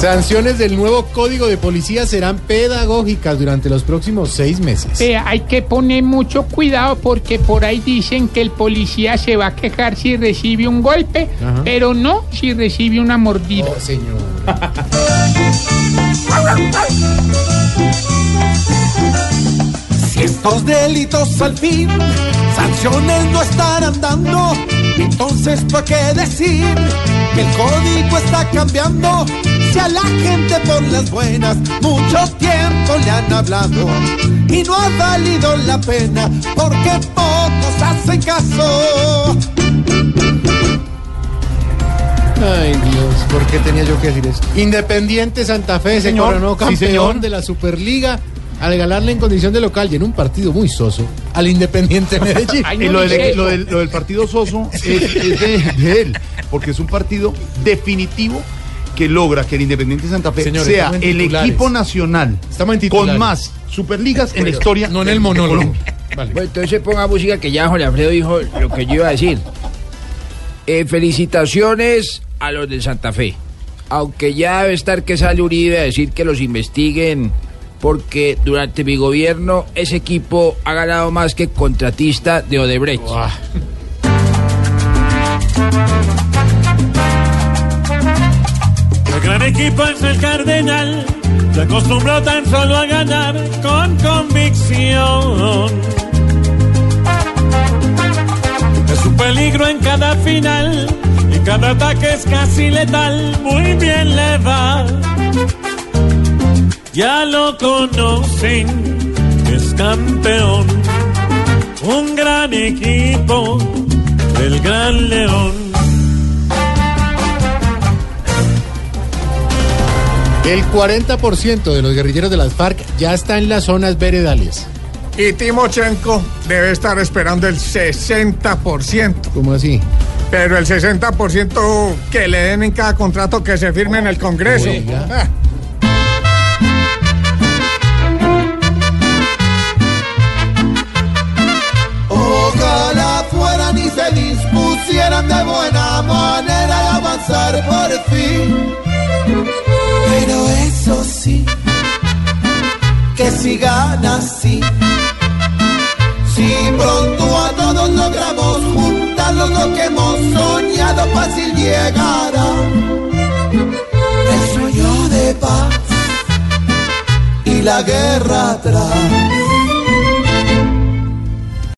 Sanciones del nuevo código de policía serán pedagógicas durante los próximos seis meses. Vea, hay que poner mucho cuidado porque por ahí dicen que el policía se va a quejar si recibe un golpe, Ajá. pero no si recibe una mordida. Oh, señor. Si estos delitos al fin sanciones no estarán dando, entonces ¿por qué decir que el código está cambiando? Si a la gente por las buenas mucho tiempo le han hablado y no ha valido la pena porque pocos hacen caso. Ay, Dios, ¿por qué tenía yo que decir eso? Independiente Santa Fe se señor. coronó Sí, campeón señor. de la Superliga al ganarle en condición de local y en un partido muy soso al Independiente Medellín. Ay, Y lo, del, eso. lo del- lo del partido Soso es, es de, de él, porque es un partido definitivo que logra que el Independiente Santa Fe Señores, sea el equipo nacional con más superligas en la historia. no en de- el de monólogo. Vale. Bueno, entonces ponga música que ya Jorge Alfredo dijo lo que yo iba a decir. Eh, felicitaciones a los de Santa Fe. Aunque ya debe estar que sale Uribe a decir que los investiguen, porque durante mi gobierno ese equipo ha ganado más que contratista de Odebrecht. El gran equipo es el Cardenal, se acostumbró tan solo a ganar con convicción. Es un peligro en cada final y cada ataque es casi letal, muy bien le va. Ya lo conocen, es campeón, un gran equipo del Gran León. El 40% de los guerrilleros de las FARC ya está en las zonas veredales. Y Timochenko debe estar esperando el 60%, ¿Cómo así? pero el 60% que le den en cada contrato que se firme en el Congreso. Oiga. Por fin. Pero eso sí, que sigan así. Si pronto a todos logramos juntarlos lo que hemos soñado, fácil llegará. El sueño de paz y la guerra atrás.